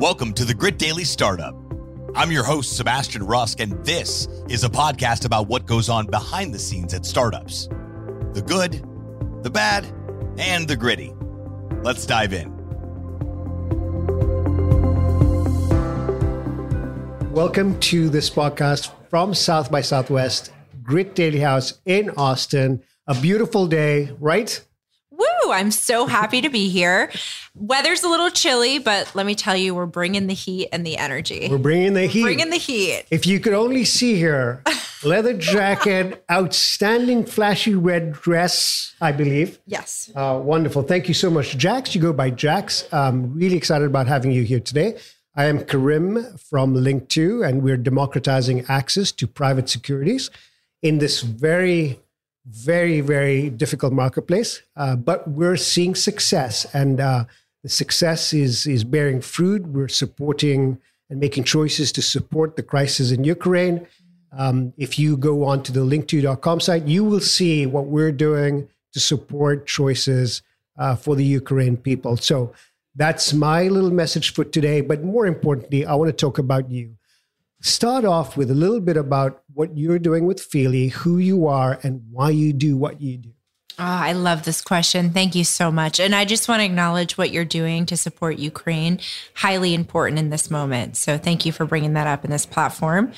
Welcome to the Grit Daily Startup. I'm your host, Sebastian Rusk, and this is a podcast about what goes on behind the scenes at startups the good, the bad, and the gritty. Let's dive in. Welcome to this podcast from South by Southwest, Grit Daily House in Austin. A beautiful day, right? I'm so happy to be here. Weather's a little chilly, but let me tell you, we're bringing the heat and the energy. We're bringing the heat. bringing the heat. If you could only see her, leather jacket, outstanding flashy red dress, I believe. Yes. Uh, wonderful. Thank you so much, Jax. You go by Jax. I'm really excited about having you here today. I am Karim from Linqto, and we're democratizing access to private securities in this very very, very difficult marketplace, uh, but we're seeing success, and uh, the success is is bearing fruit. We're supporting and making choices to support the crisis in Ukraine. Um, if you go on to the linqto.com site, you will see what we're doing to support choices uh, for the Ukraine people. So that's my little message for today. But more importantly, I want to talk about you start off with a little bit about what you're doing with Fyli, who you are, and why you do what you do. Oh, I love this question. Thank you so much. And I just want to acknowledge what you're doing to support Ukraine. Highly important in this moment. So thank you for bringing that up in this platform.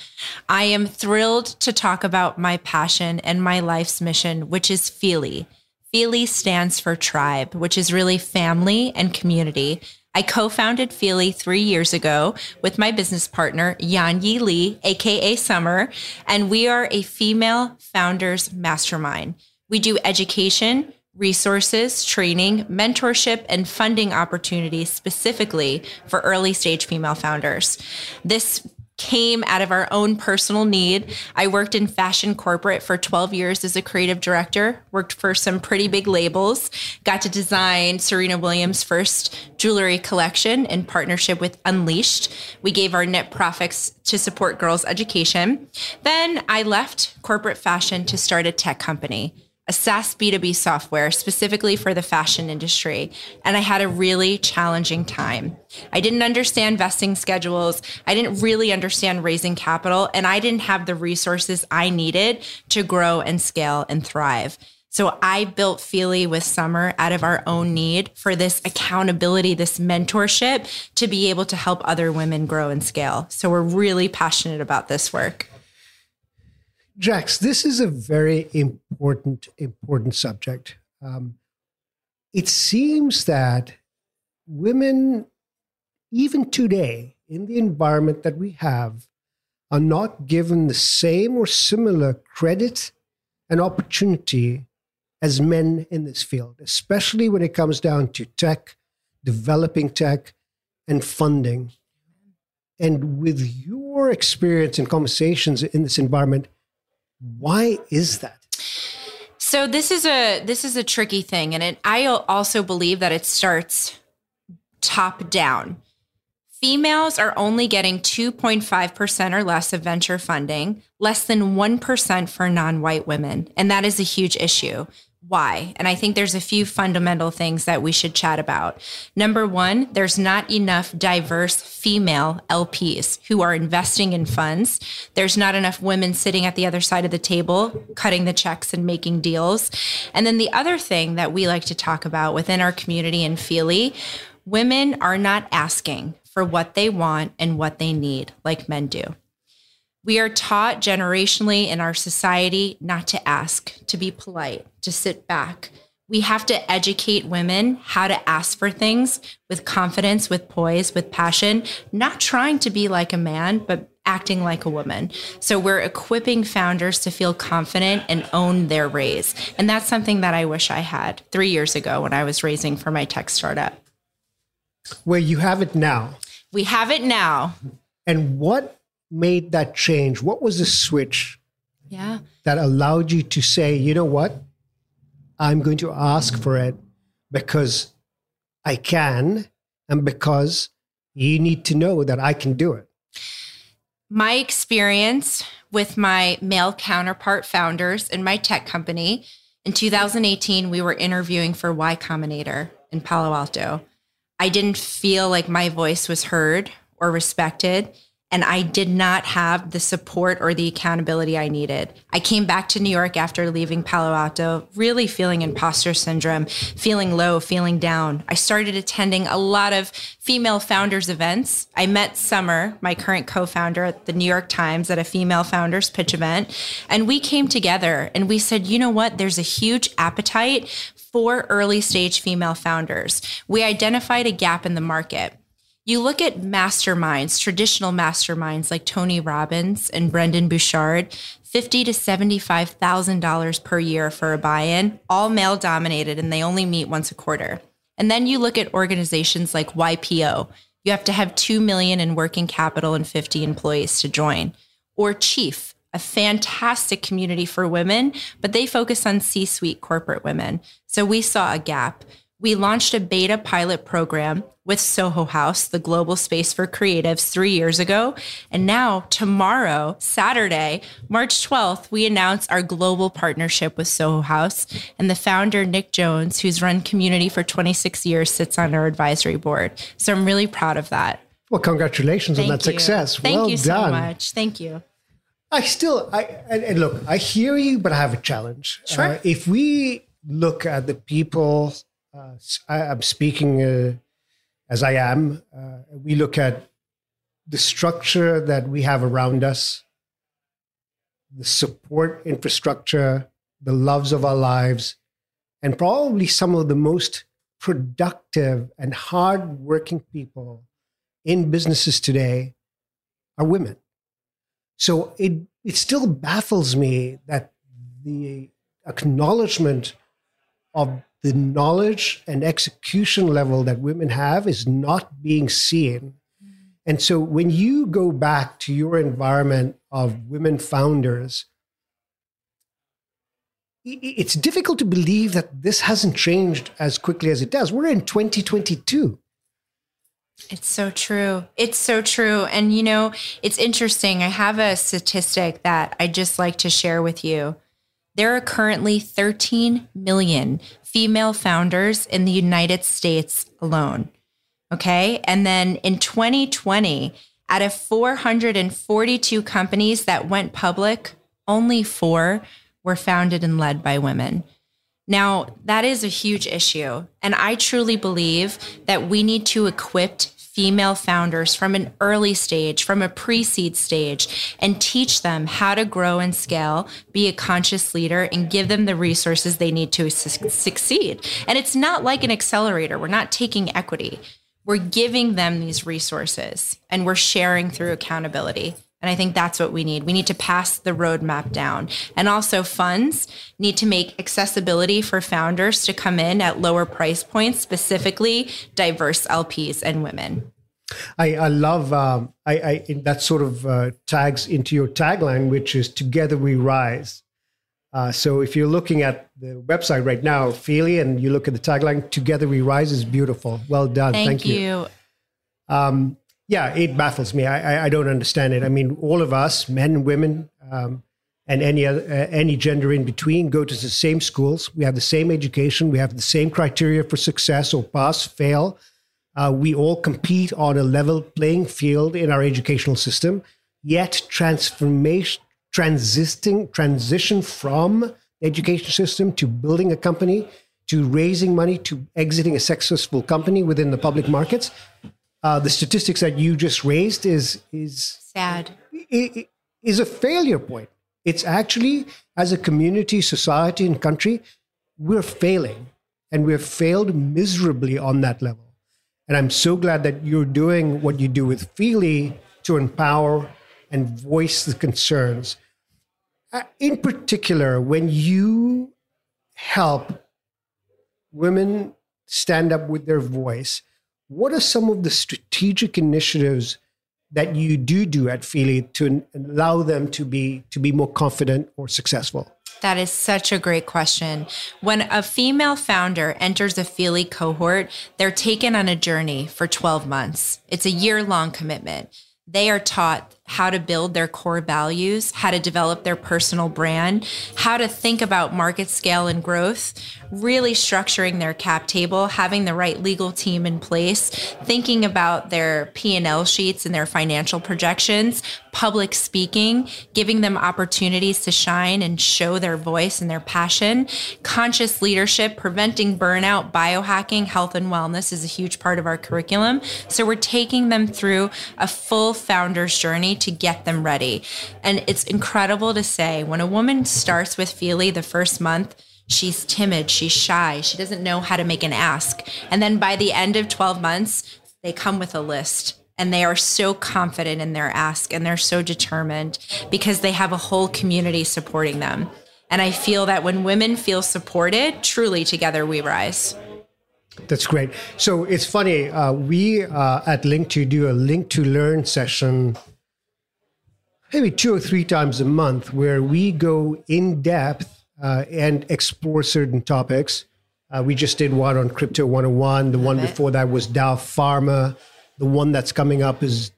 I am thrilled to talk about my passion and my life's mission, which is Fyli. Fyli stands for tribe, which is really family and community. I co founded Fyli three years ago with my business partner, Yan Yi Lee, AKA Summer, and we are a female founders mastermind. We do education, resources, training, mentorship, and funding opportunities specifically for early stage female founders. This came out of our own personal need. I worked in fashion corporate for 12 years as a creative director, worked for some pretty big labels, got to design Serena Williams' first jewelry collection in partnership with Unleashed. We gave our net profits to support girls' education. Then I left corporate fashion to start a tech company a SaaS B2B software specifically for the fashion industry. And I had a really challenging time. I didn't understand vesting schedules. I didn't really understand raising capital. And I didn't have the resources I needed to grow and scale and thrive. So I built Fyli with Summer out of our own need for this accountability, this mentorship to be able to help other women grow and scale. So we're really passionate about this work. Jax, this is a very important, important subject. Um, it seems that women, even today, in the environment that we have, are not given the same or similar credit and opportunity as men in this field, especially when it comes down to tech, developing tech, and funding. And with your experience and conversations in this environment, why is that? So this is a this is a tricky thing and it, I also believe that it starts top down. Females are only getting 2.5% or less of venture funding, less than 1% for non-white women, and that is a huge issue why. And I think there's a few fundamental things that we should chat about. Number one, there's not enough diverse female LPs who are investing in funds. There's not enough women sitting at the other side of the table, cutting the checks and making deals. And then the other thing that we like to talk about within our community in Fyli, women are not asking for what they want and what they need like men do. We are taught generationally in our society not to ask, to be polite, to sit back. We have to educate women how to ask for things with confidence, with poise, with passion, not trying to be like a man, but acting like a woman. So we're equipping founders to feel confident and own their raise. And that's something that I wish I had three years ago when I was raising for my tech startup. Where you have it now. We have it now. And what made that change? What was the switch yeah. that allowed you to say, you know what? I'm going to ask for it because I can and because you need to know that I can do it. My experience with my male counterpart founders in my tech company in 2018, we were interviewing for Y Combinator in Palo Alto. I didn't feel like my voice was heard or respected and I did not have the support or the accountability I needed. I came back to New York after leaving Palo Alto, really feeling imposter syndrome, feeling low, feeling down. I started attending a lot of female founders events. I met Summer, my current co founder at the New York Times, at a female founders pitch event. And we came together and we said, you know what? There's a huge appetite for early stage female founders. We identified a gap in the market. You look at masterminds, traditional masterminds like Tony Robbins and Brendon Burchard, fifty to seventy-five thousand dollars per year for a buy-in, all male dominated, and they only meet once a quarter. And then you look at organizations like YPO. You have to have two million in working capital and fifty employees to join. Or Chief, a fantastic community for women, but they focus on C-suite corporate women. So we saw a gap. We launched a beta pilot program with Soho House, the global space for creatives, three years ago. And now, tomorrow, Saturday, March 12th, we announce our global partnership with Soho House. And the founder, Nick Jones, who's run community for 26 years, sits on our advisory board. So I'm really proud of that. Well, congratulations Thank on that you. success. Thank well you done. so much. Thank you. I still, I and, and look, I hear you, but I have a challenge. Sure. Uh, if we look at the people, uh, I, am speaking uh, as I am, uh, we look at the structure that we have around us, the support infrastructure, the loves of our lives, and probably some of the most productive and hardworking people in businesses today are women. So it, it still baffles me that the acknowledgement of the knowledge and execution level that women have is not being seen. And so when you go back to your environment of women founders, it's difficult to believe that this hasn't changed as quickly as it does. We're in 2022. It's so true. It's so true. And you know, it's interesting. I have a statistic that I just like to share with you. There are currently 13 million female founders in the United States alone. Okay. And then in 2020, out of 442 companies that went public, only four were founded and led by women. Now, that is a huge issue. And I truly believe that we need to equip female founders from an early stage, from a pre seed stage, and teach them how to grow and scale, be a conscious leader, and give them the resources they need to su- succeed. And it's not like an accelerator, we're not taking equity. We're giving them these resources and we're sharing through accountability. And I think that's what we need. We need to pass the roadmap down. And also, funds need to make accessibility for founders to come in at lower price points, specifically diverse LPs and women. I, I love um, I, I that sort of uh, tags into your tagline, which is "Together We Rise." Uh, so if you're looking at the website right now, Fyli, and you look at the tagline "Together We Rise" is beautiful. Well done. Thank, Thank you. you. Um, yeah, it baffles me. I, I, I, don't understand it. I mean, all of us, men, women, um, and any other, uh, any gender in between, go to the same schools. We have the same education. We have the same criteria for success or pass, fail. Uh, we all compete on a level playing field in our educational system. Yet, transformation, transiting, transition from education system to building a company, to raising money, to exiting a successful company within the public markets uh, the statistics that you just raised is is sad. Is a failure point. It's actually as a community, society, and country, we're failing, and we've failed miserably on that level. And I'm so glad that you're doing what you do with Fyli to empower and voice the concerns. Uh, in particular, when you help women stand up with their voice what are some of the strategic initiatives that you do do at Fyli to allow them to be to be more confident or successful? That is such a great question. When a female founder enters a Fyli cohort, they're taken on a journey for 12 months. It's a year long commitment. They are taught how to build their core values, how to develop their personal brand, how to think about market scale and growth, really structuring their cap table, having the right legal team in place, thinking about their P&L sheets and their financial projections, public speaking, giving them opportunities to shine and show their voice and their passion, conscious leadership, preventing burnout, biohacking, health and wellness is a huge part of our curriculum. So we're taking them through a full founder's journey to get them ready. And it's incredible to say when a woman starts with Fyli the first month, She's timid, she's shy, she doesn't know how to make an ask. And then by the end of 12 months, they come with a list and they are so confident in their ask and they're so determined because they have a whole community supporting them. And I feel that when women feel supported, truly together we rise. That's great. So it's funny. Uh, we uh, at Linqto do a Linqto Learn session maybe two or three times a month where we go in depth uh, and explore certain topics. Uh, we just did one on Crypto 101. The one before that was Dow Pharma. The one that's coming up is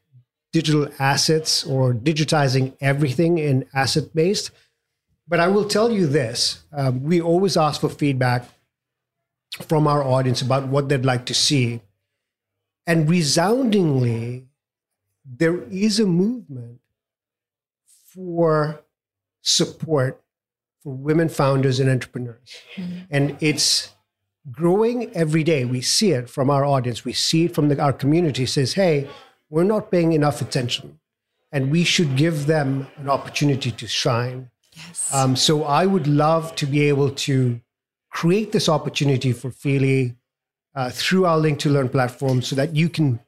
digital assets or digitizing everything in asset based. But I will tell you this um, we always ask for feedback from our audience about what they'd like to see. And resoundingly, there is a movement for support for women founders and entrepreneurs. Mm-hmm. And it's growing every day. We see it from our audience, we see it from the, our community says, hey, we're not paying enough attention. And we should give them an opportunity to shine. Yes. Um, so I would love to be able to create this opportunity for Fyli uh, through our Linqto Learn platform so that you can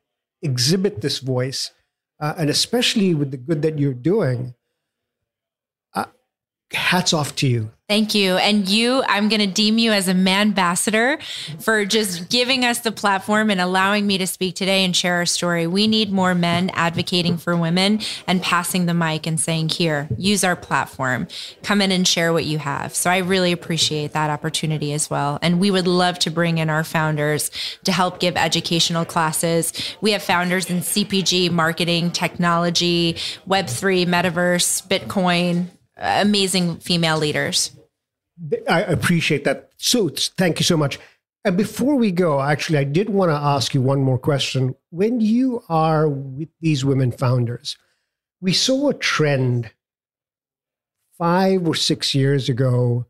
exhibit this voice. Uh, and especially with the good that you're doing, hats off to you. Thank you. And you, I'm going to deem you as a man ambassador for just giving us the platform and allowing me to speak today and share our story. We need more men advocating for women and passing the mic and saying, here, use our platform, come in and share what you have. So I really appreciate that opportunity as well. And we would love to bring in our founders to help give educational classes. We have founders in CPG, marketing, technology, Web3, metaverse, Bitcoin, amazing female leaders. I appreciate that. So thank you so much. And before we go, actually, I did want to ask you one more question. When you are with these women founders, we saw a trend five or six years ago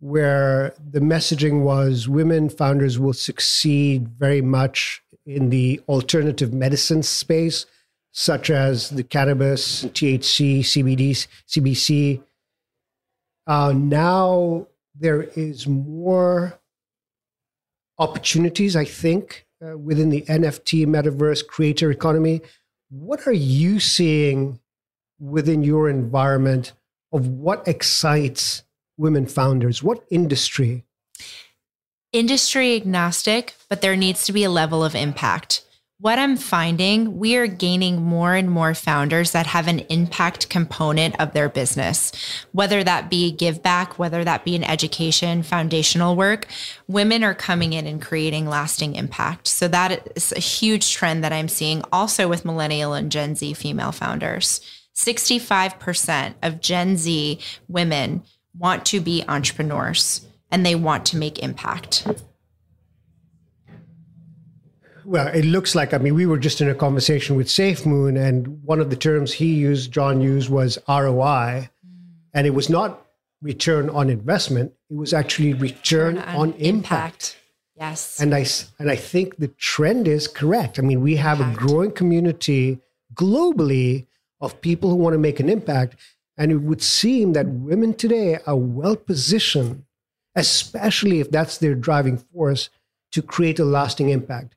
where the messaging was women founders will succeed very much in the alternative medicine space such as the cannabis, THC, CBD, CBC. Uh, now there is more opportunities, I think, uh, within the NFT metaverse creator economy. What are you seeing within your environment of what excites women founders? What industry? Industry agnostic, but there needs to be a level of impact what I'm finding, we are gaining more and more founders that have an impact component of their business, whether that be give back, whether that be in education, foundational work. Women are coming in and creating lasting impact. So that is a huge trend that I'm seeing also with millennial and Gen Z female founders. 65% of Gen Z women want to be entrepreneurs and they want to make impact. Well, it looks like, I mean, we were just in a conversation with SafeMoon, and one of the terms he used, John used, was ROI. And it was not return on investment, it was actually return, return on, on impact. impact. Yes. And I, and I think the trend is correct. I mean, we have impact. a growing community globally of people who want to make an impact. And it would seem that women today are well positioned, especially if that's their driving force, to create a lasting impact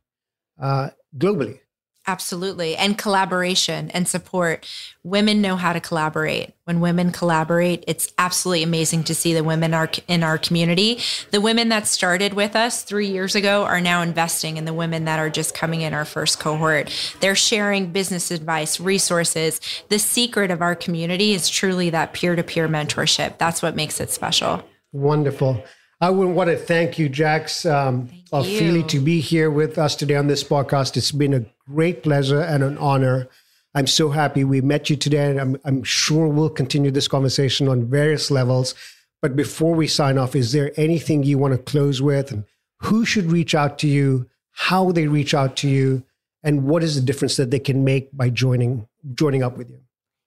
uh, globally. Absolutely. And collaboration and support. Women know how to collaborate. When women collaborate, it's absolutely amazing to see the women are in our community. The women that started with us three years ago are now investing in the women that are just coming in our first cohort. They're sharing business advice, resources. The secret of our community is truly that peer to peer mentorship. That's what makes it special. Wonderful. I would want to thank you, Jax, um, thank of Fyli, to be here with us today on this podcast. It's been a great pleasure and an honor. I'm so happy we met you today, and I'm, I'm sure we'll continue this conversation on various levels. But before we sign off, is there anything you want to close with? And who should reach out to you? How they reach out to you? And what is the difference that they can make by joining joining up with you?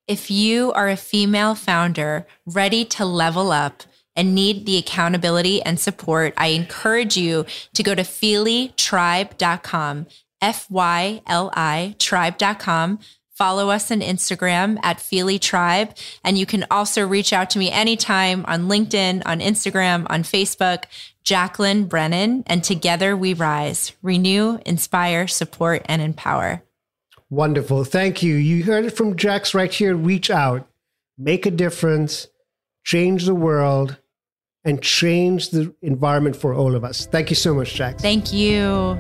If you are a female founder ready to level up and need the accountability and support, I encourage you to go to fylitribe.com, F Y L I tribe.com. Follow us on Instagram at Fyli Tribe. And you can also reach out to me anytime on LinkedIn, on Instagram, on Facebook, Jacqueline Brennan. And together we rise, renew, inspire, support, and empower. Wonderful. Thank you. You heard it from Jax right here. Reach out, make a difference, change the world, and change the environment for all of us. Thank you so much, Jack. Thank you.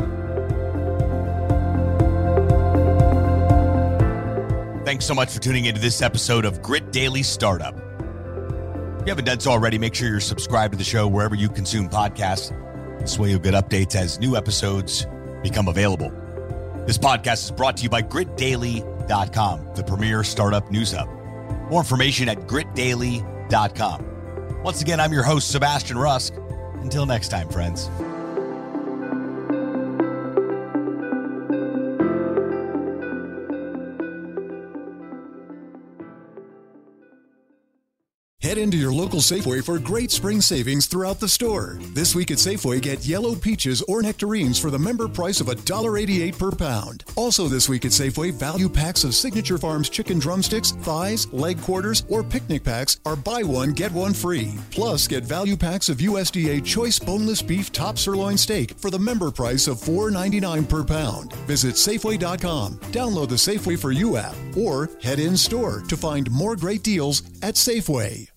Thanks so much for tuning into this episode of Grit Daily Startup. If you haven't done so already, make sure you're subscribed to the show wherever you consume podcasts. This way you'll get updates as new episodes become available. This podcast is brought to you by gritdaily.com, the premier startup news hub. More information at gritdaily.com. Once again, I'm your host, Sebastian Rusk. Until next time, friends. Head into your local Safeway for great spring savings throughout the store. This week at Safeway, get yellow peaches or nectarines for the member price of $1.88 per pound. Also this week at Safeway, value packs of Signature Farms chicken drumsticks, thighs, leg quarters, or picnic packs are buy one, get one free. Plus, get value packs of USDA choice boneless beef top sirloin steak for the member price of $4.99 per pound. Visit Safeway.com, download the Safeway for You app, or head in store to find more great deals at Safeway.